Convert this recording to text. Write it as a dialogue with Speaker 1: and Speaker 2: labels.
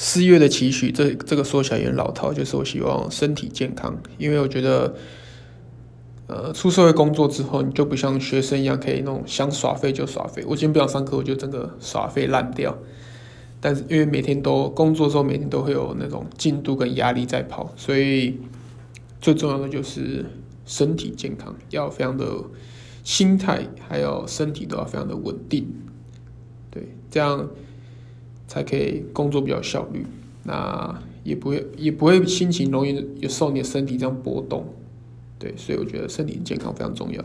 Speaker 1: 四月的期许，这这个说起来也很老套，就是我希望身体健康，因为我觉得，呃，出社会工作之后，你就不像学生一样可以那种想耍废就耍废。我今天不想上课，我就整个耍废烂掉。但是因为每天都工作的时候，每天都会有那种进度跟压力在跑，所以最重要的就是身体健康，要非常的心态还有身体都要非常的稳定，对，这样才可以工作比较效率，那也不会也不会心情容易有受你的身体这样波动，对，所以我觉得身体健康非常重要。